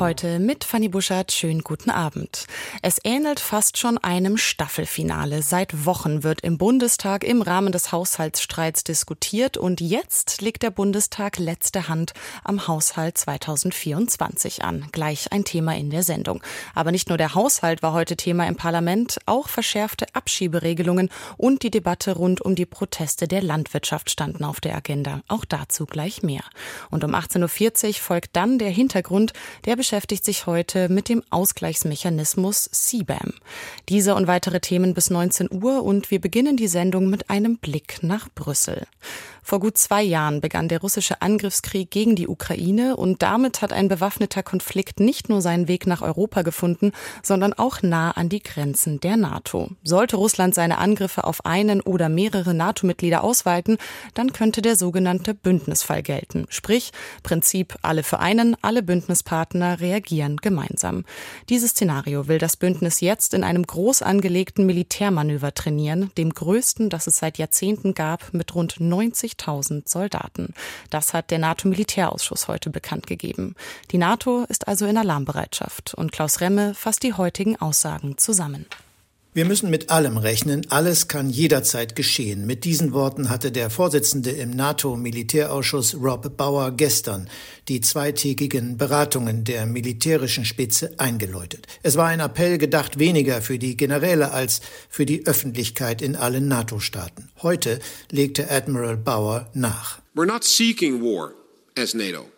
Heute mit Fanny Buschert. Schönen guten Abend. Es ähnelt fast schon einem Staffelfinale. Seit Wochen wird im Bundestag im Rahmen des Haushaltsstreits diskutiert und jetzt legt der Bundestag letzte Hand am Haushalt 2024 an. Gleich ein Thema in der Sendung. Aber nicht nur der Haushalt war heute Thema im Parlament, auch verschärfte Abschieberegelungen und die Debatte rund um die Proteste der Landwirtschaft standen auf der Agenda. Auch dazu gleich mehr. Und um 18.40 Uhr folgt dann der Hintergrund der beschäftigt sich heute mit dem Ausgleichsmechanismus CBAM. Diese und weitere Themen bis 19 Uhr und wir beginnen die Sendung mit einem Blick nach Brüssel. Vor gut zwei Jahren begann der russische Angriffskrieg gegen die Ukraine und damit hat ein bewaffneter Konflikt nicht nur seinen Weg nach Europa gefunden, sondern auch nah an die Grenzen der NATO. Sollte Russland seine Angriffe auf einen oder mehrere NATO-Mitglieder ausweiten, dann könnte der sogenannte Bündnisfall gelten. Sprich, Prinzip alle für einen, alle Bündnispartner reagieren gemeinsam. Dieses Szenario will das Bündnis jetzt in einem groß angelegten Militärmanöver trainieren, dem größten, das es seit Jahrzehnten gab, mit rund 90 50.000 Soldaten. Das hat der NATO-Militärausschuss heute bekannt gegeben. Die NATO ist also in Alarmbereitschaft und Klaus Remme fasst die heutigen Aussagen zusammen. Wir müssen mit allem rechnen, alles kann jederzeit geschehen. Mit diesen Worten hatte der Vorsitzende im NATO-Militärausschuss Rob Bauer gestern die zweitägigen Beratungen der militärischen Spitze eingeläutet. Es war ein Appell gedacht weniger für die Generäle als für die Öffentlichkeit in allen NATO-Staaten. Heute legte Admiral Bauer nach. We're not seeking war as NATO.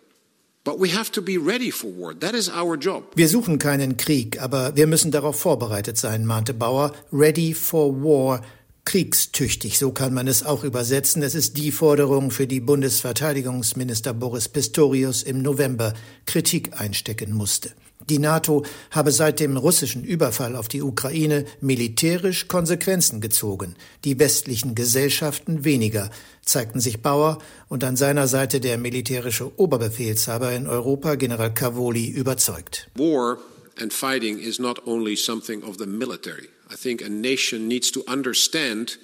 Wir suchen keinen Krieg, aber wir müssen darauf vorbereitet sein, mahnte Bauer. Ready for war, kriegstüchtig, so kann man es auch übersetzen. Es ist die Forderung, für die Bundesverteidigungsminister Boris Pistorius im November Kritik einstecken musste. Die NATO habe seit dem russischen Überfall auf die Ukraine militärisch Konsequenzen gezogen, die westlichen Gesellschaften weniger, zeigten sich Bauer und an seiner Seite der militärische Oberbefehlshaber in Europa, General Cavoli, überzeugt. War and fighting is not only something of the military. I think a nation needs to understand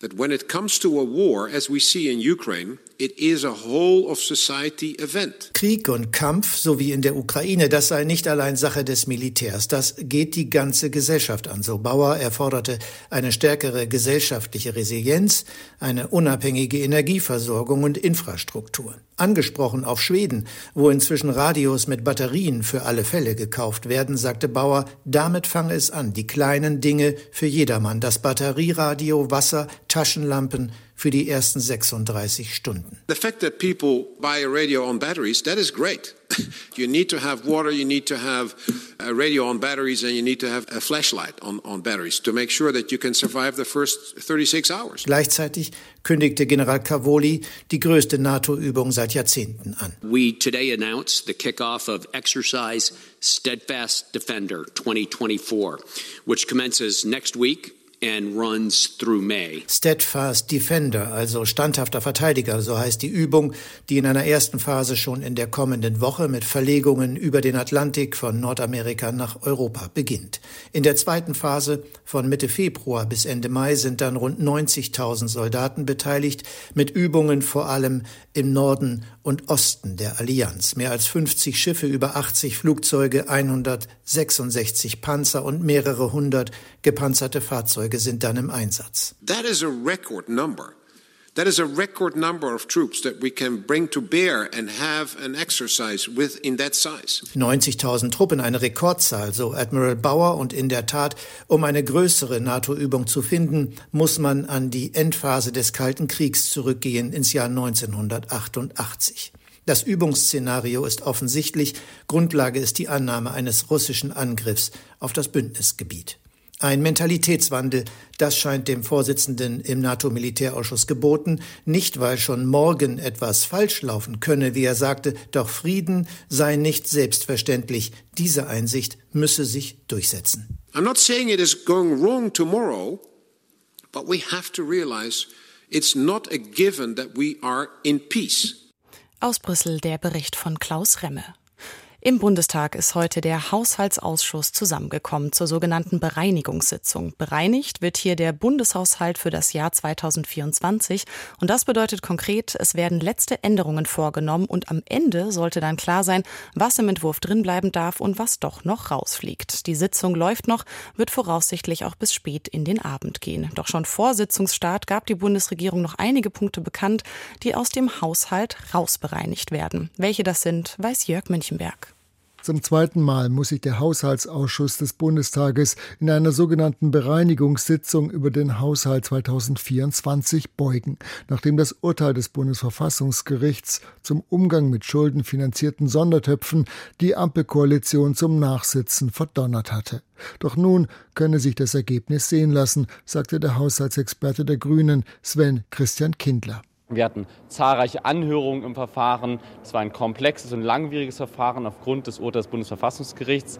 that when it comes to a war, as we see in Ukraine, It is a whole of society event. Krieg und Kampf, so wie in der Ukraine, das sei nicht allein Sache des Militärs. Das geht die ganze Gesellschaft an. So Bauer erforderte eine stärkere gesellschaftliche Resilienz, eine unabhängige Energieversorgung und Infrastruktur. Angesprochen auf Schweden, wo inzwischen Radios mit Batterien für alle Fälle gekauft werden, sagte Bauer, damit fange es an. Die kleinen Dinge für jedermann. Das Batterieradio, Wasser, Taschenlampen, für die ersten 36 Stunden. The fact that people buy a radio on batteries, that is great. You need to have water, you need to have a radio on batteries, and you need to have a flashlight on, on batteries to make sure that you can survive the first 36 hours. Gleichzeitig kündigte General Cavoli die größte NATO-Übung seit Jahrzehnten an. We today announced the kickoff of exercise Steadfast Defender 2024, which commences next week and runs through May. Steadfast Defender, also standhafter Verteidiger, so heißt die Übung, die in einer ersten Phase schon in der kommenden Woche mit Verlegungen über den Atlantik von Nordamerika nach Europa beginnt. In der zweiten Phase von Mitte Februar bis Ende Mai sind dann rund 90.000 Soldaten beteiligt, mit Übungen vor allem im Norden und Osten der Allianz. Mehr als 50 Schiffe, über 80 Flugzeuge, 166 Panzer und mehrere hundert gepanzerte Fahrzeuge sind dann im Einsatz. That is a record number. That is a record number of troops that we can bring to bear and have an exercise with in that size. 90.000 Truppen, eine Rekordzahl, so Admiral Bauer. Und in der Tat, um eine größere NATO-Übung zu finden, muss man an die Endphase des Kalten Kriegs zurückgehen ins Jahr 1988. Das Übungsszenario ist offensichtlich. Grundlage ist die Annahme eines russischen Angriffs auf das Bündnisgebiet. Ein Mentalitätswandel, das scheint dem Vorsitzenden im NATO-Militärausschuss geboten, nicht weil schon morgen etwas falsch laufen könne, wie er sagte, doch Frieden sei nicht selbstverständlich. Diese Einsicht müsse sich durchsetzen. I'm not saying it is going wrong tomorrow, but we have to realize it's not a given that we are in peace. Aus Brüssel der Bericht von Klaus Remme. Im Bundestag ist heute der Haushaltsausschuss zusammengekommen zur sogenannten Bereinigungssitzung. Bereinigt wird hier der Bundeshaushalt für das Jahr 2024 und das bedeutet konkret, es werden letzte Änderungen vorgenommen und am Ende sollte dann klar sein, was im Entwurf drinbleiben darf und was doch noch rausfliegt. Die Sitzung läuft noch, wird voraussichtlich auch bis spät in den Abend gehen. Doch schon vor Sitzungsstart gab die Bundesregierung noch einige Punkte bekannt, die aus dem Haushalt rausbereinigt werden. Welche das sind, weiß Jörg Münchenberg. Zum zweiten Mal muss sich der Haushaltsausschuss des Bundestages in einer sogenannten Bereinigungssitzung über den Haushalt 2024 beugen, nachdem das Urteil des Bundesverfassungsgerichts zum Umgang mit schuldenfinanzierten Sondertöpfen die Ampelkoalition zum Nachsitzen verdonnert hatte. Doch nun könne sich das Ergebnis sehen lassen, sagte der Haushaltsexperte der Grünen Sven Christian Kindler. Wir hatten zahlreiche Anhörungen im Verfahren. Es war ein komplexes und langwieriges Verfahren aufgrund des Urteils des Bundesverfassungsgerichts.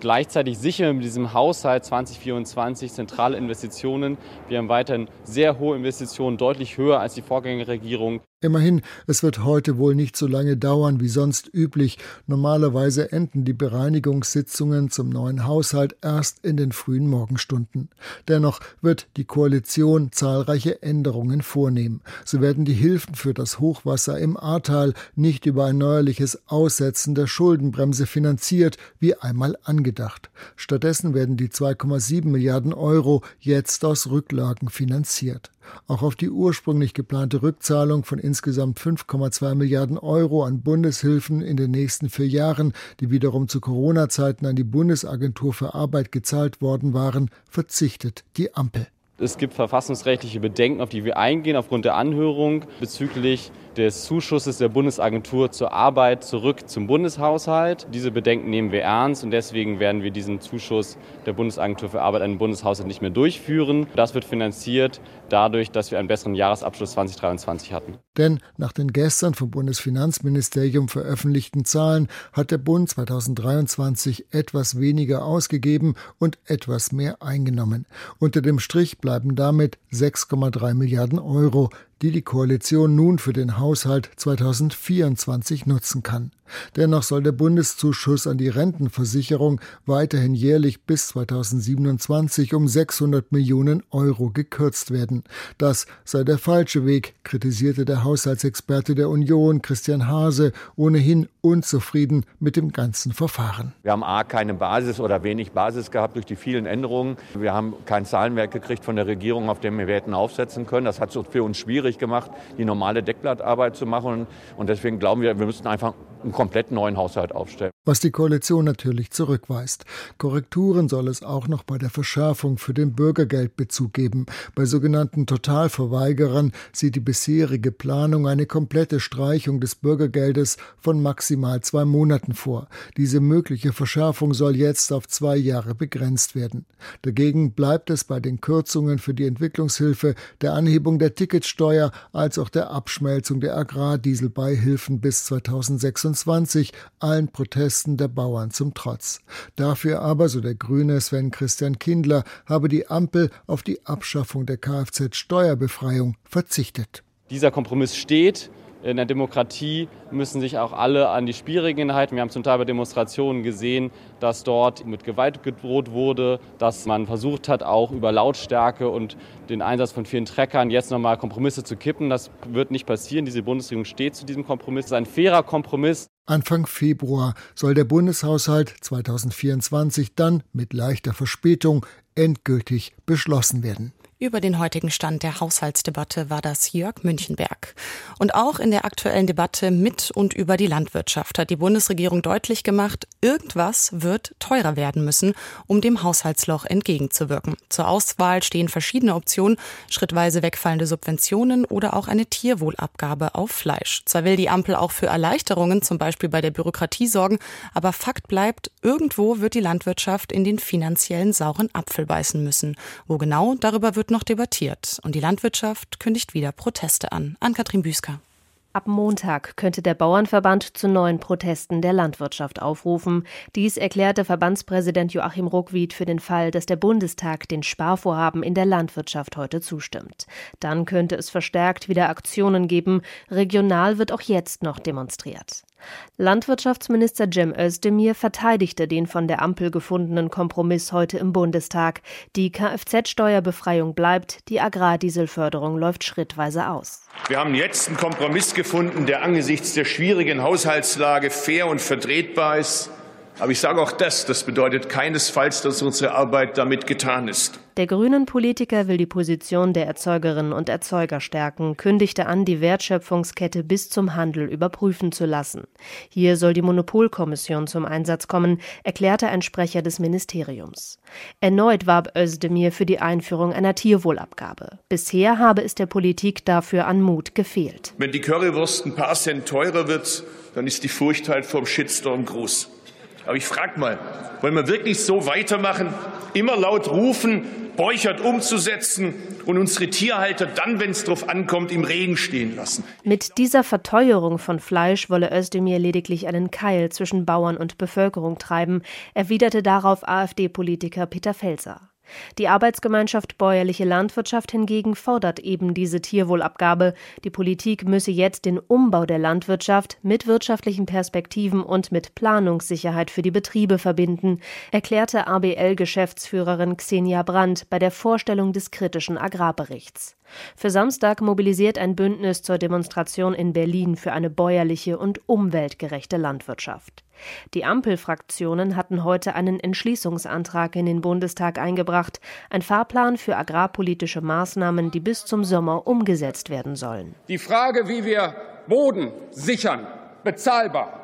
Gleichzeitig sichern wir mit diesem Haushalt 2024 zentrale Investitionen. Wir haben weiterhin sehr hohe Investitionen, deutlich höher als die Vorgängerregierung. Immerhin, es wird heute wohl nicht so lange dauern wie sonst üblich. Normalerweise enden die Bereinigungssitzungen zum neuen Haushalt erst in den frühen Morgenstunden. Dennoch wird die Koalition zahlreiche Änderungen vornehmen. So werden die Hilfen für das Hochwasser im Ahrtal nicht über ein neuerliches Aussetzen der Schuldenbremse finanziert, wie einmal angedacht. Stattdessen werden die 2,7 Milliarden Euro jetzt aus Rücklagen finanziert. Auch auf die ursprünglich geplante Rückzahlung von insgesamt 5,2 Milliarden Euro an Bundeshilfen in den nächsten vier Jahren, die wiederum zu Corona-Zeiten an die Bundesagentur für Arbeit gezahlt worden waren, verzichtet die Ampel. Es gibt verfassungsrechtliche Bedenken, auf die wir eingehen aufgrund der Anhörung bezüglich des Zuschusses der Bundesagentur zur Arbeit zurück zum Bundeshaushalt. Diese Bedenken nehmen wir ernst und deswegen werden wir diesen Zuschuss der Bundesagentur für Arbeit an den Bundeshaushalt nicht mehr durchführen. Das wird finanziert dadurch, dass wir einen besseren Jahresabschluss 2023 hatten. Denn nach den gestern vom Bundesfinanzministerium veröffentlichten Zahlen hat der Bund 2023 etwas weniger ausgegeben und etwas mehr eingenommen. Unter dem Strich bleiben damit 6,3 Milliarden Euro, die die Koalition nun für den Haushalt 2024 nutzen kann. Dennoch soll der Bundeszuschuss an die Rentenversicherung weiterhin jährlich bis 2027 um 600 Millionen Euro gekürzt werden. Das sei der falsche Weg, kritisierte der Haushaltsexperte der Union Christian Hase, ohnehin unzufrieden mit dem ganzen Verfahren. Wir haben A keine Basis oder wenig Basis gehabt durch die vielen Änderungen. Wir haben kein Zahlenwerk gekriegt von der Regierung, auf dem wir hätten aufsetzen können. Das hat es für uns schwierig schwierig gemacht, die normale Deckblattarbeit zu machen. Und deswegen glauben wir, wir müssen einfach einen komplett neuen Haushalt aufstellen. Was die Koalition natürlich zurückweist. Korrekturen soll es auch noch bei der Verschärfung für den Bürgergeldbezug geben. Bei sogenannten Totalverweigerern sieht die bisherige Planung eine komplette Streichung des Bürgergeldes von maximal zwei Monaten vor. Diese mögliche Verschärfung soll jetzt auf zwei Jahre begrenzt werden. Dagegen bleibt es bei den Kürzungen für die Entwicklungshilfe, der Anhebung der Ticketsteuer als auch der Abschmelzung der Agrardieselbeihilfen bis 2026 allen Protesten Protesten der Bauern zum Trotz. Dafür aber, so der Grüne Sven Christian Kindler, habe die Ampel auf die Abschaffung der Kfz-Steuerbefreiung verzichtet. Dieser Kompromiss steht. In der Demokratie müssen sich auch alle an die Spielregeln halten. Wir haben zum Teil bei Demonstrationen gesehen, dass dort mit Gewalt gedroht wurde, dass man versucht hat, auch über Lautstärke und den Einsatz von vielen Treckern jetzt nochmal Kompromisse zu kippen. Das wird nicht passieren. Diese Bundesregierung steht zu diesem Kompromiss. Es ist ein fairer Kompromiss. Anfang Februar soll der Bundeshaushalt 2024 dann mit leichter Verspätung endgültig beschlossen werden. Über den heutigen Stand der Haushaltsdebatte war das Jörg Münchenberg. Und auch in der aktuellen Debatte mit und über die Landwirtschaft hat die Bundesregierung deutlich gemacht, irgendwas wird teurer werden müssen, um dem Haushaltsloch entgegenzuwirken. Zur Auswahl stehen verschiedene Optionen, schrittweise wegfallende Subventionen oder auch eine Tierwohlabgabe auf Fleisch. Zwar will die Ampel auch für Erleichterungen, zum Beispiel bei der Bürokratie sorgen, aber Fakt bleibt, irgendwo wird die Landwirtschaft in den finanziellen sauren Apfel beißen müssen. Wo genau, darüber wird noch debattiert und die Landwirtschaft kündigt wieder Proteste an. Ann-Kathrin Büsker. Ab Montag könnte der Bauernverband zu neuen Protesten der Landwirtschaft aufrufen. Dies erklärte Verbandspräsident Joachim Ruckwied für den Fall, dass der Bundestag den Sparvorhaben in der Landwirtschaft heute zustimmt. Dann könnte es verstärkt wieder Aktionen geben. Regional wird auch jetzt noch demonstriert. Landwirtschaftsminister Cem Özdemir verteidigte den von der Ampel gefundenen Kompromiss heute im Bundestag. Die Kfz-Steuerbefreiung bleibt, die Agrardieselförderung läuft schrittweise aus. Wir haben jetzt einen Kompromiss gefunden, der angesichts der schwierigen Haushaltslage fair und vertretbar ist. Aber ich sage auch das, das bedeutet keinesfalls, dass unsere Arbeit damit getan ist. Der grünen Politiker will die Position der Erzeugerinnen und Erzeuger stärken, kündigte an, die Wertschöpfungskette bis zum Handel überprüfen zu lassen. Hier soll die Monopolkommission zum Einsatz kommen, erklärte ein Sprecher des Ministeriums. Erneut warb Özdemir für die Einführung einer Tierwohlabgabe. Bisher habe es der Politik dafür an Mut gefehlt. Wenn die Currywurst ein paar Cent teurer wird, dann ist die Furcht halt vom Shitstorm groß. Aber ich frage mal, wollen wir wirklich so weitermachen? Immer laut rufen, Beuchert umzusetzen und unsere Tierhalter dann, wenn es drauf ankommt, im Regen stehen lassen. Mit dieser Verteuerung von Fleisch wolle Özdemir lediglich einen Keil zwischen Bauern und Bevölkerung treiben, erwiderte darauf AfD-Politiker Peter Felser. Die Arbeitsgemeinschaft Bäuerliche Landwirtschaft hingegen fordert eben diese Tierwohlabgabe. Die Politik müsse jetzt den Umbau der Landwirtschaft mit wirtschaftlichen Perspektiven und mit Planungssicherheit für die Betriebe verbinden, erklärte ABL-Geschäftsführerin Xenia Brandt bei der Vorstellung des kritischen Agrarberichts. Für Samstag mobilisiert ein Bündnis zur Demonstration in Berlin für eine bäuerliche und umweltgerechte Landwirtschaft. Die Ampelfraktionen hatten heute einen Entschließungsantrag in den Bundestag eingebracht, ein Fahrplan für agrarpolitische Maßnahmen, die bis zum Sommer umgesetzt werden sollen. Die Frage, wie wir Boden sichern, bezahlbar,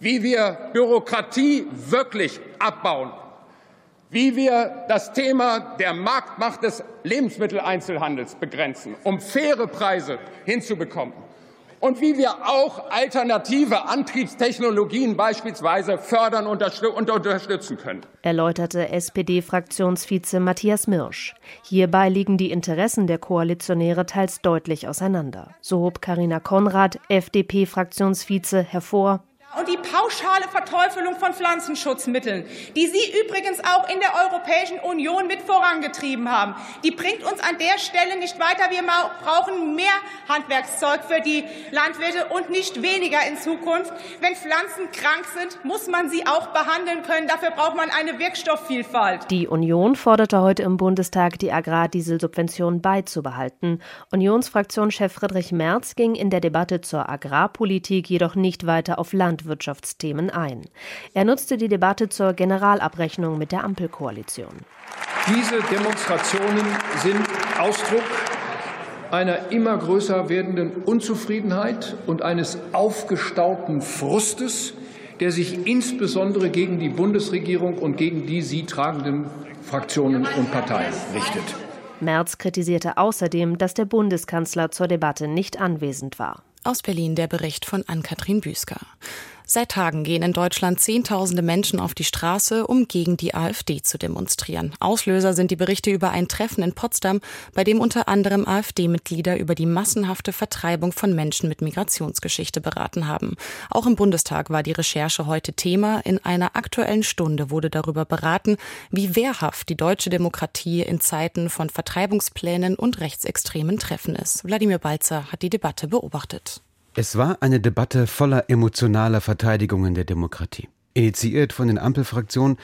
wie wir Bürokratie wirklich abbauen, wie wir das Thema der Marktmacht des Lebensmitteleinzelhandels begrenzen, um faire Preise hinzubekommen und wie wir auch alternative Antriebstechnologien beispielsweise fördern und unterstützen können. Erläuterte SPD-Fraktionsvize Matthias Mirsch. Hierbei liegen die Interessen der Koalitionäre teils deutlich auseinander. So hob Karina Konrad, FDP-Fraktionsvize, hervor, und die pauschale Verteufelung von Pflanzenschutzmitteln, die Sie übrigens auch in der Europäischen Union mit vorangetrieben haben, die bringt uns an der Stelle nicht weiter. Wir brauchen mehr Handwerkszeug für die Landwirte und nicht weniger in Zukunft. Wenn Pflanzen krank sind, muss man sie auch behandeln können. Dafür braucht man eine Wirkstoffvielfalt. Die Union forderte heute im Bundestag, die Agrardieselsubvention beizubehalten. Unionsfraktionschef Friedrich Merz ging in der Debatte zur Agrarpolitik jedoch nicht weiter auf Land Landwirtschaftsthemen ein. Er nutzte die Debatte zur Generalabrechnung mit der Ampelkoalition. Diese Demonstrationen sind Ausdruck einer immer größer werdenden Unzufriedenheit und eines aufgestauten Frustes, der sich insbesondere gegen die Bundesregierung und gegen die sie tragenden Fraktionen und Parteien richtet. Merz kritisierte außerdem, dass der Bundeskanzler zur Debatte nicht anwesend war. Aus Berlin der Bericht von Ann-Kathrin Büsker. Seit Tagen gehen in Deutschland Zehntausende Menschen auf die Straße, um gegen die AfD zu demonstrieren. Auslöser sind die Berichte über ein Treffen in Potsdam, bei dem unter anderem AfD-Mitglieder über die massenhafte Vertreibung von Menschen mit Migrationsgeschichte beraten haben. Auch im Bundestag war die Recherche heute Thema. In einer aktuellen Stunde wurde darüber beraten, wie wehrhaft die deutsche Demokratie in Zeiten von Vertreibungsplänen und rechtsextremen Treffen ist. Wladimir Balzer hat die Debatte beobachtet. Es war eine Debatte voller emotionaler Verteidigungen der Demokratie. Initiiert von den Ampelfraktionen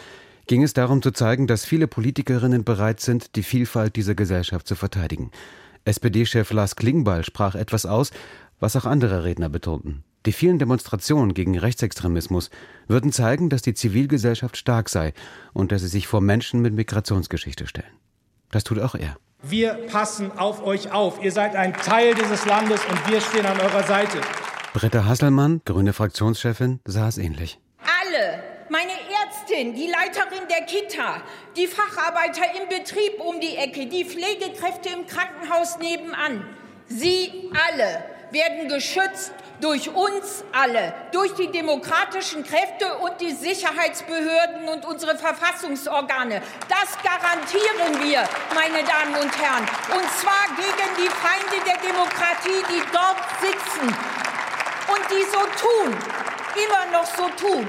ging es darum zu zeigen, dass viele Politikerinnen bereit sind, die Vielfalt dieser Gesellschaft zu verteidigen. SPD-Chef Lars Klingbeil sprach etwas aus, was auch andere Redner betonten. Die vielen Demonstrationen gegen Rechtsextremismus würden zeigen, dass die Zivilgesellschaft stark sei und dass sie sich vor Menschen mit Migrationsgeschichte stellen. Das tut auch er. Wir passen auf euch auf. Ihr seid ein Teil dieses Landes und wir stehen an eurer Seite. Britta Hasselmann, grüne Fraktionschefin, sah es ähnlich. Alle, meine Ärztin, die Leiterin der Kita, die Facharbeiter im Betrieb um die Ecke, die Pflegekräfte im Krankenhaus nebenan, sie alle werden geschützt durch uns alle, durch die demokratischen Kräfte und die Sicherheitsbehörden und unsere Verfassungsorgane. Das garantieren wir, meine Damen und Herren. Und zwar gegen die Feinde der Demokratie, die dort sitzen und die so tun, immer noch so tun,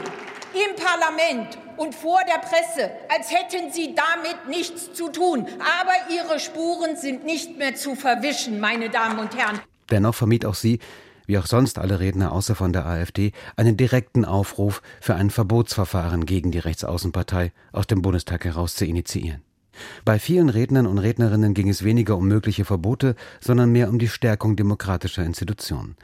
im Parlament und vor der Presse, als hätten sie damit nichts zu tun. Aber ihre Spuren sind nicht mehr zu verwischen, meine Damen und Herren. Dennoch vermied auch sie, wie auch sonst alle Redner außer von der AfD, einen direkten Aufruf für ein Verbotsverfahren gegen die Rechtsaußenpartei aus dem Bundestag heraus zu initiieren. Bei vielen Rednern und Rednerinnen ging es weniger um mögliche Verbote, sondern mehr um die Stärkung demokratischer Institutionen.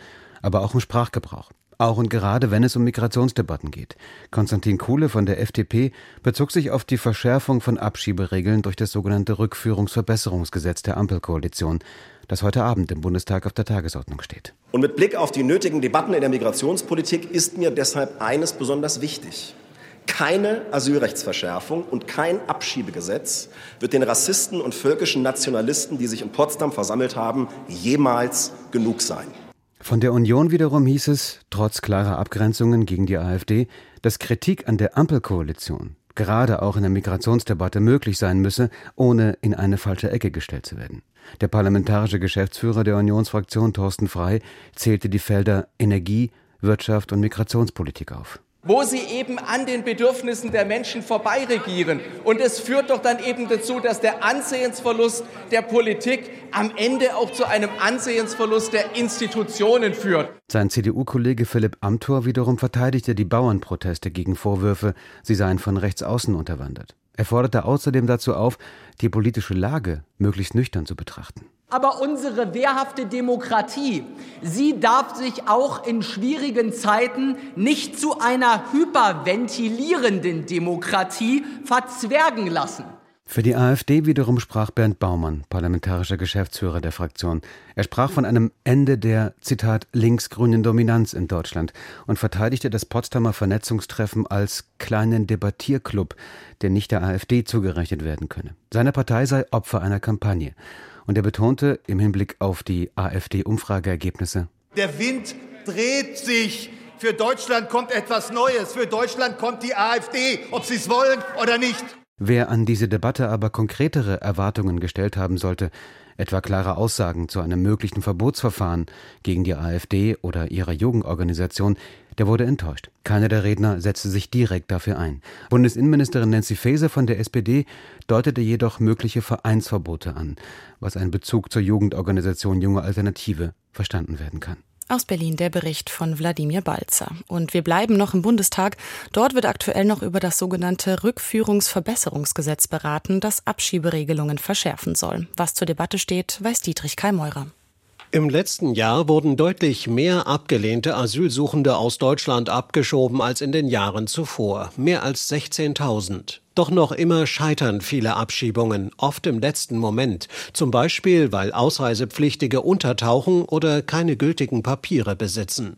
Aber auch um Sprachgebrauch. Auch und gerade wenn es um Migrationsdebatten geht. Konstantin Kuhle von der FDP bezog sich auf die Verschärfung von Abschieberegeln durch das sogenannte Rückführungsverbesserungsgesetz der Ampelkoalition, das heute Abend im Bundestag auf der Tagesordnung steht. Und mit Blick auf die nötigen Debatten in der Migrationspolitik ist mir deshalb eines besonders wichtig. Keine Asylrechtsverschärfung und kein Abschiebegesetz wird den Rassisten und völkischen Nationalisten, die sich in Potsdam versammelt haben, jemals genug sein. Von der Union wiederum hieß es, trotz klarer Abgrenzungen gegen die AfD, dass Kritik an der Ampelkoalition gerade auch in der Migrationsdebatte möglich sein müsse, ohne in eine falsche Ecke gestellt zu werden. Der parlamentarische Geschäftsführer der Unionsfraktion Thorsten Frei zählte die Felder Energie, Wirtschaft und Migrationspolitik auf wo sie eben an den Bedürfnissen der Menschen vorbeiregieren. Und es führt doch dann eben dazu, dass der Ansehensverlust der Politik am Ende auch zu einem Ansehensverlust der Institutionen führt. Sein CDU-Kollege Philipp Amthor wiederum verteidigte die Bauernproteste gegen Vorwürfe, sie seien von rechts außen unterwandert. Er forderte außerdem dazu auf, die politische Lage möglichst nüchtern zu betrachten. Aber unsere wehrhafte Demokratie, sie darf sich auch in schwierigen Zeiten nicht zu einer hyperventilierenden Demokratie verzwergen lassen. Für die AfD wiederum sprach Bernd Baumann, parlamentarischer Geschäftsführer der Fraktion. Er sprach von einem Ende der, Zitat, linksgrünen Dominanz in Deutschland und verteidigte das Potsdamer Vernetzungstreffen als kleinen Debattierclub, der nicht der AfD zugerechnet werden könne. Seine Partei sei Opfer einer Kampagne. Und er betonte im Hinblick auf die AfD-Umfrageergebnisse. Der Wind dreht sich. Für Deutschland kommt etwas Neues. Für Deutschland kommt die AfD, ob sie es wollen oder nicht. Wer an diese Debatte aber konkretere Erwartungen gestellt haben sollte, etwa klare Aussagen zu einem möglichen Verbotsverfahren gegen die AfD oder ihrer Jugendorganisation, der wurde enttäuscht. Keiner der Redner setzte sich direkt dafür ein. Bundesinnenministerin Nancy Faeser von der SPD deutete jedoch mögliche Vereinsverbote an, was ein Bezug zur Jugendorganisation Junge Alternative verstanden werden kann. Aus Berlin der Bericht von Wladimir Balzer. Und wir bleiben noch im Bundestag. Dort wird aktuell noch über das sogenannte Rückführungsverbesserungsgesetz beraten, das Abschieberegelungen verschärfen soll. Was zur Debatte steht, weiß Dietrich Kai-Meurer. Im letzten Jahr wurden deutlich mehr abgelehnte Asylsuchende aus Deutschland abgeschoben als in den Jahren zuvor. Mehr als 16.000. Doch noch immer scheitern viele Abschiebungen, oft im letzten Moment, zum Beispiel weil Ausreisepflichtige untertauchen oder keine gültigen Papiere besitzen.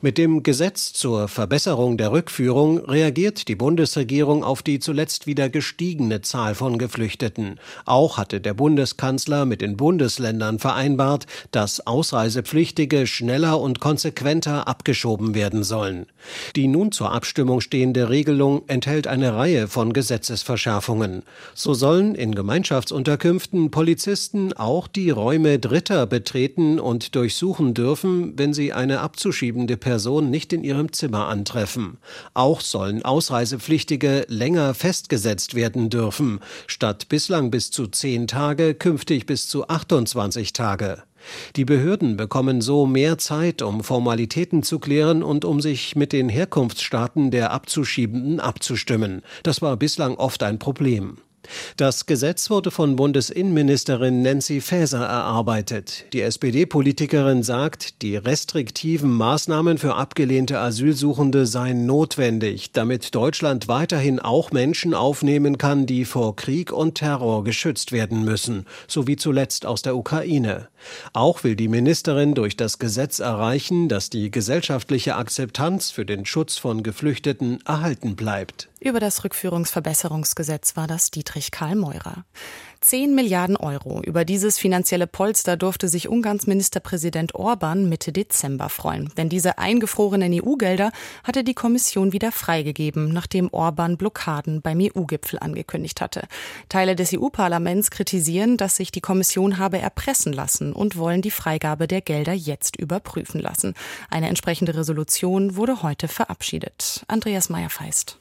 Mit dem Gesetz zur Verbesserung der Rückführung reagiert die Bundesregierung auf die zuletzt wieder gestiegene Zahl von Geflüchteten. Auch hatte der Bundeskanzler mit den Bundesländern vereinbart, dass Ausreisepflichtige schneller und konsequenter abgeschoben werden sollen. Die nun zur Abstimmung stehende Regelung enthält eine Reihe von Gesetzen Gesetzesverschärfungen. So sollen in Gemeinschaftsunterkünften Polizisten auch die Räume Dritter betreten und durchsuchen dürfen, wenn sie eine abzuschiebende Person nicht in ihrem Zimmer antreffen. Auch sollen Ausreisepflichtige länger festgesetzt werden dürfen, statt bislang bis zu zehn Tage, künftig bis zu 28 Tage. Die Behörden bekommen so mehr Zeit, um Formalitäten zu klären und um sich mit den Herkunftsstaaten der Abzuschiebenden abzustimmen. Das war bislang oft ein Problem. Das Gesetz wurde von Bundesinnenministerin Nancy Faeser erarbeitet. Die SPD-Politikerin sagt, die restriktiven Maßnahmen für abgelehnte Asylsuchende seien notwendig, damit Deutschland weiterhin auch Menschen aufnehmen kann, die vor Krieg und Terror geschützt werden müssen, so wie zuletzt aus der Ukraine. Auch will die Ministerin durch das Gesetz erreichen, dass die gesellschaftliche Akzeptanz für den Schutz von Geflüchteten erhalten bleibt. Über das Rückführungsverbesserungsgesetz war das Dietrich Karl Meurer. 10 Milliarden Euro. Über dieses finanzielle Polster durfte sich Ungarns Ministerpräsident Orban Mitte Dezember freuen. Denn diese eingefrorenen EU-Gelder hatte die Kommission wieder freigegeben, nachdem Orban Blockaden beim EU-Gipfel angekündigt hatte. Teile des EU-Parlaments kritisieren, dass sich die Kommission habe erpressen lassen und wollen die Freigabe der Gelder jetzt überprüfen lassen. Eine entsprechende Resolution wurde heute verabschiedet. Andreas Meyer-Feist.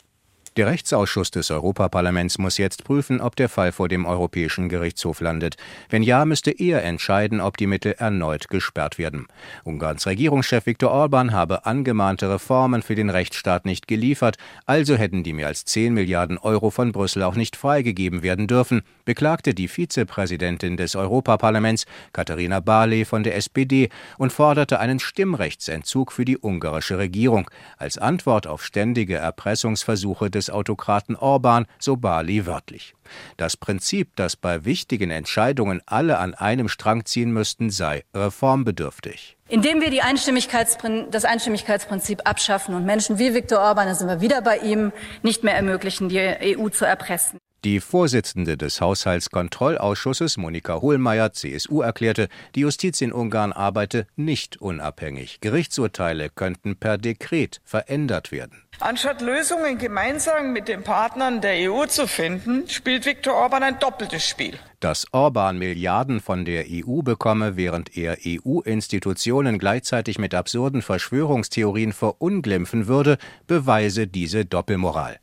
Der Rechtsausschuss des Europaparlaments muss jetzt prüfen, ob der Fall vor dem Europäischen Gerichtshof landet. Wenn ja, müsste er entscheiden, ob die Mittel erneut gesperrt werden. Ungarns Regierungschef Viktor Orban habe angemahnte Reformen für den Rechtsstaat nicht geliefert, also hätten die mehr als 10 Milliarden Euro von Brüssel auch nicht freigegeben werden dürfen, beklagte die Vizepräsidentin des Europaparlaments, Katharina Barley von der SPD, und forderte einen Stimmrechtsentzug für die ungarische Regierung als Antwort auf ständige Erpressungsversuche des des Autokraten Orban, so Bali wörtlich. Das Prinzip, dass bei wichtigen Entscheidungen alle an einem Strang ziehen müssten, sei reformbedürftig. Indem wir Einstimmigkeitsprin das Einstimmigkeitsprinzip abschaffen und Menschen wie Viktor Orban, da sind wir wieder bei ihm, nicht mehr ermöglichen, die EU zu erpressen. Die Vorsitzende des Haushaltskontrollausschusses, Monika Hohlmeier, CSU, erklärte, die Justiz in Ungarn arbeite nicht unabhängig. Gerichtsurteile könnten per Dekret verändert werden. Anstatt Lösungen gemeinsam mit den Partnern der EU zu finden, spielt Viktor Orban ein doppeltes Spiel. Dass Orban Milliarden von der EU bekomme, während er EU-Institutionen gleichzeitig mit absurden Verschwörungstheorien verunglimpfen würde, beweise diese Doppelmoral.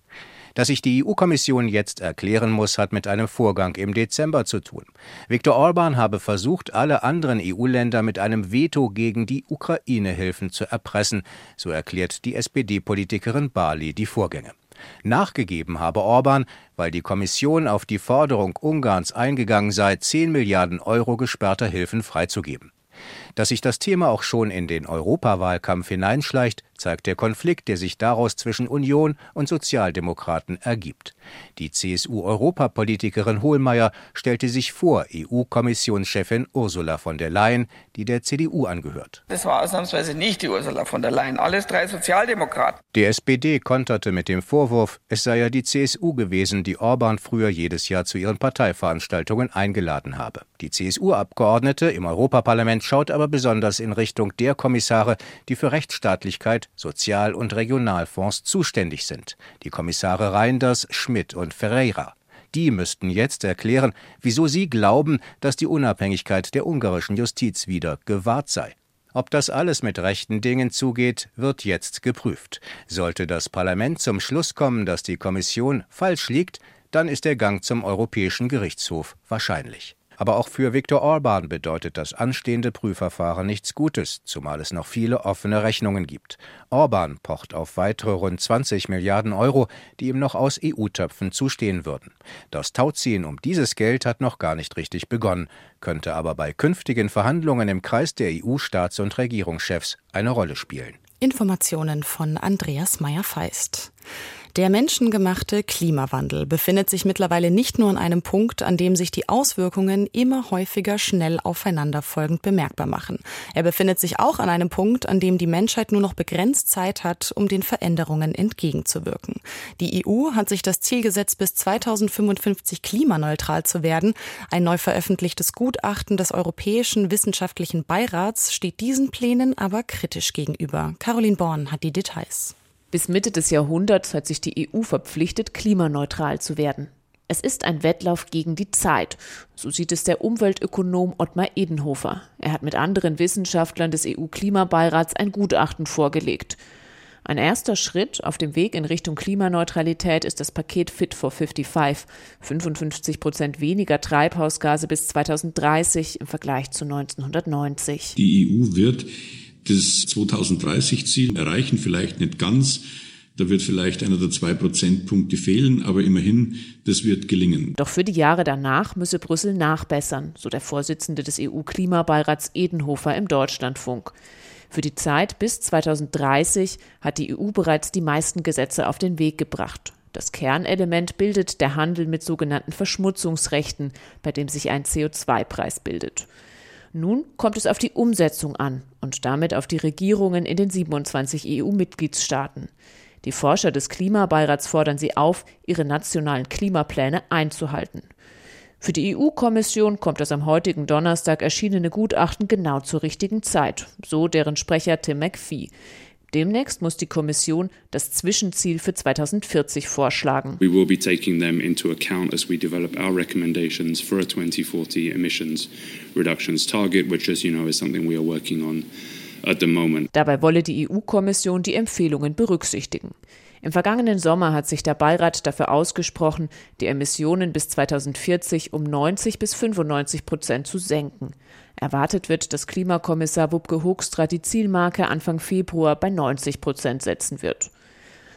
Dass sich die EU-Kommission jetzt erklären muss, hat mit einem Vorgang im Dezember zu tun. Viktor Orban habe versucht, alle anderen EU-Länder mit einem Veto gegen die Ukraine-Hilfen zu erpressen, so erklärt die SPD-Politikerin Bali die Vorgänge. Nachgegeben habe Orban, weil die Kommission auf die Forderung Ungarns eingegangen sei, 10 Milliarden Euro gesperrter Hilfen freizugeben. Dass sich das Thema auch schon in den Europawahlkampf hineinschleicht, zeigt der Konflikt, der sich daraus zwischen Union und Sozialdemokraten ergibt. Die CSU-Europapolitikerin Hohlmeier stellte sich vor EU-Kommissionschefin Ursula von der Leyen, die der CDU angehört. Das war ausnahmsweise nicht die Ursula von der Leyen, alles drei Sozialdemokraten. Die SPD konterte mit dem Vorwurf, es sei ja die CSU gewesen, die Orban früher jedes Jahr zu ihren Parteiveranstaltungen eingeladen habe. Die CSU-Abgeordnete im Europaparlament schaut aber besonders in Richtung der Kommissare, die für Rechtsstaatlichkeit, Sozial- und Regionalfonds zuständig sind. Die Kommissare Reinders, Schmidt und Ferreira. Die müssten jetzt erklären, wieso sie glauben, dass die Unabhängigkeit der ungarischen Justiz wieder gewahrt sei. Ob das alles mit rechten Dingen zugeht, wird jetzt geprüft. Sollte das Parlament zum Schluss kommen, dass die Kommission falsch liegt, dann ist der Gang zum Europäischen Gerichtshof wahrscheinlich. Aber auch für Viktor Orban bedeutet das anstehende Prüfverfahren nichts Gutes, zumal es noch viele offene Rechnungen gibt. Orban pocht auf weitere rund 20 Milliarden Euro, die ihm noch aus EU-Töpfen zustehen würden. Das Tauziehen um dieses Geld hat noch gar nicht richtig begonnen, könnte aber bei künftigen Verhandlungen im Kreis der EU-Staats- und Regierungschefs eine Rolle spielen. Informationen von Andreas Meyer-Feist. Der menschengemachte Klimawandel befindet sich mittlerweile nicht nur an einem Punkt, an dem sich die Auswirkungen immer häufiger schnell aufeinanderfolgend bemerkbar machen. Er befindet sich auch an einem Punkt, an dem die Menschheit nur noch begrenzt Zeit hat, um den Veränderungen entgegenzuwirken. Die EU hat sich das Ziel gesetzt, bis 2055 klimaneutral zu werden. Ein neu veröffentlichtes Gutachten des Europäischen Wissenschaftlichen Beirats steht diesen Plänen aber kritisch gegenüber. Caroline Born hat die Details. Bis Mitte des Jahrhunderts hat sich die EU verpflichtet, klimaneutral zu werden. Es ist ein Wettlauf gegen die Zeit. So sieht es der Umweltökonom Ottmar Edenhofer. Er hat mit anderen Wissenschaftlern des EU-Klimabeirats ein Gutachten vorgelegt. Ein erster Schritt auf dem Weg in Richtung Klimaneutralität ist das Paket Fit for 55. 55 Prozent weniger Treibhausgase bis 2030 im Vergleich zu 1990. Die EU wird das 2030-Ziel erreichen, vielleicht nicht ganz. Da wird vielleicht einer der zwei Prozentpunkte fehlen, aber immerhin, das wird gelingen. Doch für die Jahre danach müsse Brüssel nachbessern, so der Vorsitzende des EU-Klimabeirats Edenhofer im Deutschlandfunk. Für die Zeit bis 2030 hat die EU bereits die meisten Gesetze auf den Weg gebracht. Das Kernelement bildet der Handel mit sogenannten Verschmutzungsrechten, bei dem sich ein CO2-Preis bildet. Nun kommt es auf die Umsetzung an und damit auf die Regierungen in den 27 EU-Mitgliedstaaten. Die Forscher des Klimabeirats fordern sie auf, ihre nationalen Klimapläne einzuhalten. Für die EU-Kommission kommt das am heutigen Donnerstag erschienene Gutachten genau zur richtigen Zeit, so deren Sprecher Tim McPhee. Demnächst muss die Kommission das Zwischenziel für 2040 vorschlagen. We will be taking them into account as we develop our recommendations for a 2040 emissions reductions target, which as you know is something we are working on at the moment. Dabei wolle die EU-Kommission die Empfehlungen berücksichtigen. Im vergangenen Sommer hat sich der Beirat dafür ausgesprochen, die Emissionen bis 2040 um 90 bis 95 Prozent zu senken. Erwartet wird, dass Klimakommissar Wubke Hoekstra die Zielmarke Anfang Februar bei 90 Prozent setzen wird.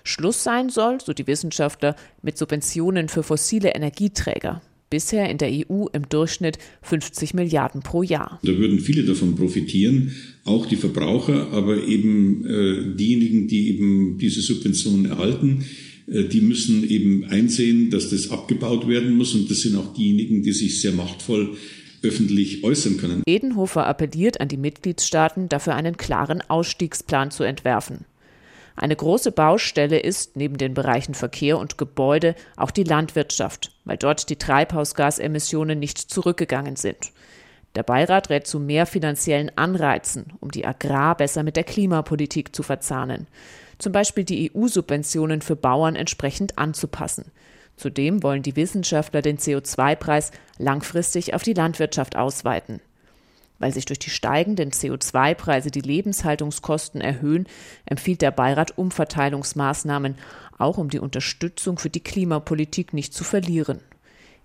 Schluss sein soll, so die Wissenschaftler, mit Subventionen für fossile Energieträger. Bisher in der EU im Durchschnitt 50 Milliarden pro Jahr. Da würden viele davon profitieren, auch die Verbraucher, aber eben äh, diejenigen, die eben diese Subventionen erhalten, äh, die müssen eben einsehen, dass das abgebaut werden muss. Und das sind auch diejenigen, die sich sehr machtvoll öffentlich äußern können. Edenhofer appelliert an die Mitgliedstaaten, dafür einen klaren Ausstiegsplan zu entwerfen. Eine große Baustelle ist neben den Bereichen Verkehr und Gebäude auch die Landwirtschaft, weil dort die Treibhausgasemissionen nicht zurückgegangen sind. Der Beirat rät zu mehr finanziellen Anreizen, um die Agrar besser mit der Klimapolitik zu verzahnen. Zum Beispiel die EU-Subventionen für Bauern entsprechend anzupassen. Zudem wollen die Wissenschaftler den CO2-Preis langfristig auf die Landwirtschaft ausweiten. Weil sich durch die steigenden CO2-Preise die Lebenshaltungskosten erhöhen, empfiehlt der Beirat Umverteilungsmaßnahmen, auch um die Unterstützung für die Klimapolitik nicht zu verlieren.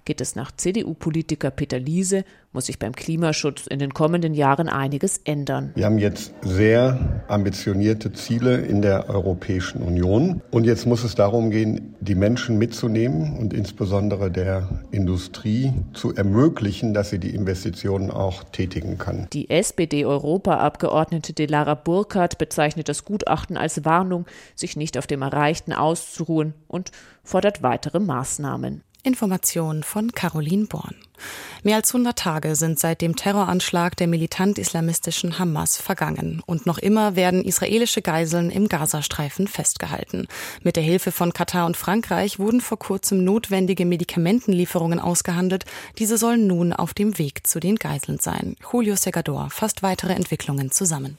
Geht es nach CDU-Politiker Peter Liese, muss sich beim Klimaschutz in den kommenden Jahren einiges ändern. Wir haben jetzt sehr ambitionierte Ziele in der Europäischen Union. Und jetzt muss es darum gehen, die Menschen mitzunehmen und insbesondere der Industrie zu ermöglichen, dass sie die Investitionen auch tätigen kann. Die SPD-Europaabgeordnete Delara Burkhardt bezeichnet das Gutachten als Warnung, sich nicht auf dem Erreichten auszuruhen und fordert weitere Maßnahmen. Information von Caroline Born. Mehr als 100 Tage sind seit dem Terroranschlag der militant-islamistischen Hamas vergangen und noch immer werden israelische Geiseln im Gazastreifen festgehalten. Mit der Hilfe von Katar und Frankreich wurden vor kurzem notwendige Medikamentenlieferungen ausgehandelt. Diese sollen nun auf dem Weg zu den Geiseln sein. Julio Segador fasst weitere Entwicklungen zusammen.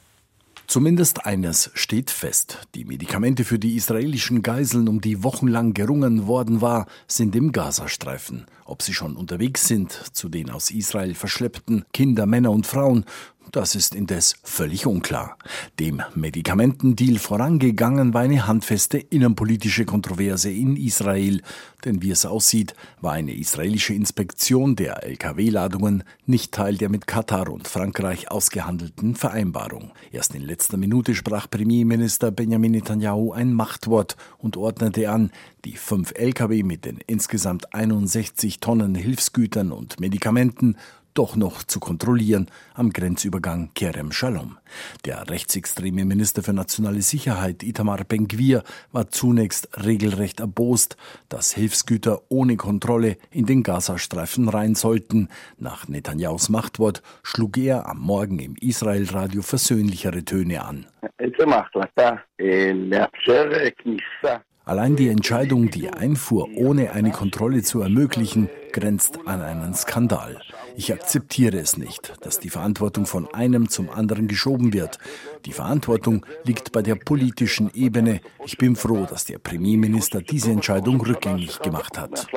Zumindest eines steht fest. Die Medikamente für die israelischen Geiseln, um die wochenlang gerungen worden war, sind im Gazastreifen. Ob sie schon unterwegs sind zu den aus Israel verschleppten Kinder, Männer und Frauen, das ist indes völlig unklar. Dem Medikamentendeal vorangegangen war eine handfeste innenpolitische Kontroverse in Israel, denn wie es aussieht, war eine israelische Inspektion der Lkw-Ladungen nicht Teil der mit Katar und Frankreich ausgehandelten Vereinbarung. Erst in letzter Minute sprach Premierminister Benjamin Netanyahu ein Machtwort und ordnete an, die fünf Lkw mit den insgesamt 61 Tonnen Hilfsgütern und Medikamenten doch noch zu kontrollieren am Grenzübergang Kerem Shalom. Der rechtsextreme Minister für nationale Sicherheit Itamar Ben-Gvir war zunächst regelrecht erbost, dass Hilfsgüter ohne Kontrolle in den Gazastreifen rein sollten. Nach Netanyahus Machtwort schlug er am Morgen im Israel-Radio versöhnlichere Töne an. Allein die Entscheidung, die Einfuhr ohne eine Kontrolle zu ermöglichen, grenzt an einen Skandal. Ich akzeptiere es nicht, dass die Verantwortung von einem zum anderen geschoben wird. Die Verantwortung liegt bei der politischen Ebene. Ich bin froh, dass der Premierminister diese Entscheidung rückgängig gemacht hat.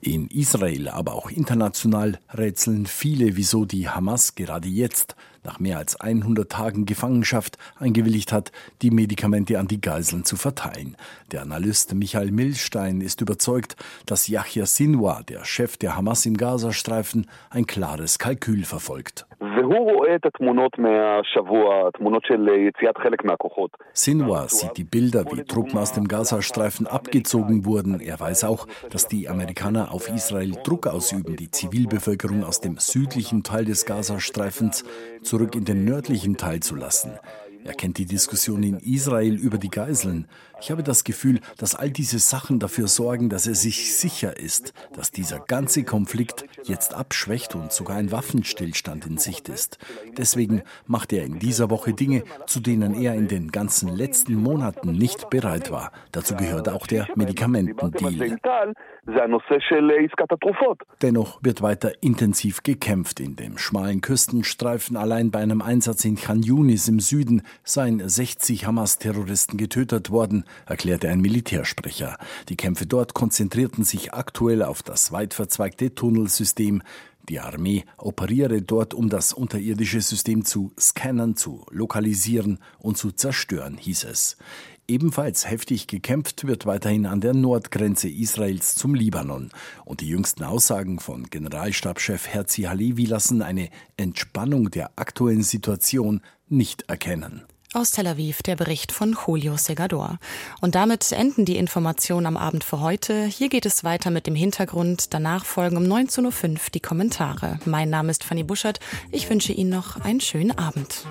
In Israel, aber auch international rätseln viele, wieso die Hamas gerade jetzt nach mehr als 100 Tagen Gefangenschaft eingewilligt hat, die Medikamente an die Geiseln zu verteilen. Der Analyst Michael Milstein ist überzeugt, dass Yahya Sinwar, der Chef der Hamas im Gazastreifen, ein klares Kalkül verfolgt. Sinwar sieht die Bilder, wie Truppen aus dem Gazastreifen abgezogen wurden. Er weiß auch, dass die Amerikaner auf Israel Druck ausüben, die Zivilbevölkerung aus dem südlichen Teil des Gazastreifens zurück in den nördlichen Teil zu lassen. Er kennt die Diskussion in Israel über die Geiseln. Ich habe das Gefühl, dass all diese Sachen dafür sorgen, dass er sich sicher ist, dass dieser ganze Konflikt jetzt abschwächt und sogar ein Waffenstillstand in Sicht ist. Deswegen macht er in dieser Woche Dinge, zu denen er in den ganzen letzten Monaten nicht bereit war. Dazu gehört auch der Medikamentendeal. Dennoch wird weiter intensiv gekämpft in dem schmalen Küstenstreifen. Allein bei einem Einsatz in Khan Yunis im Süden seien 60 Hamas-Terroristen getötet worden, erklärte ein Militärsprecher. Die Kämpfe dort konzentrierten sich aktuell auf das weit verzweigte Tunnelsystem. Die Armee operiere dort, um das unterirdische System zu scannen, zu lokalisieren und zu zerstören, hieß es. Ebenfalls heftig gekämpft wird weiterhin an der Nordgrenze Israels zum Libanon. Und die jüngsten Aussagen von Generalstabschef Herzi Halevi lassen eine Entspannung der aktuellen Situation nicht erkennen. Aus Tel Aviv der Bericht von Julio Segador. Und damit enden die Informationen am Abend für heute. Hier geht es weiter mit dem Hintergrund. Danach folgen um 19.05 Uhr die Kommentare. Mein Name ist Fanny Buschert. Ich wünsche Ihnen noch einen schönen Abend.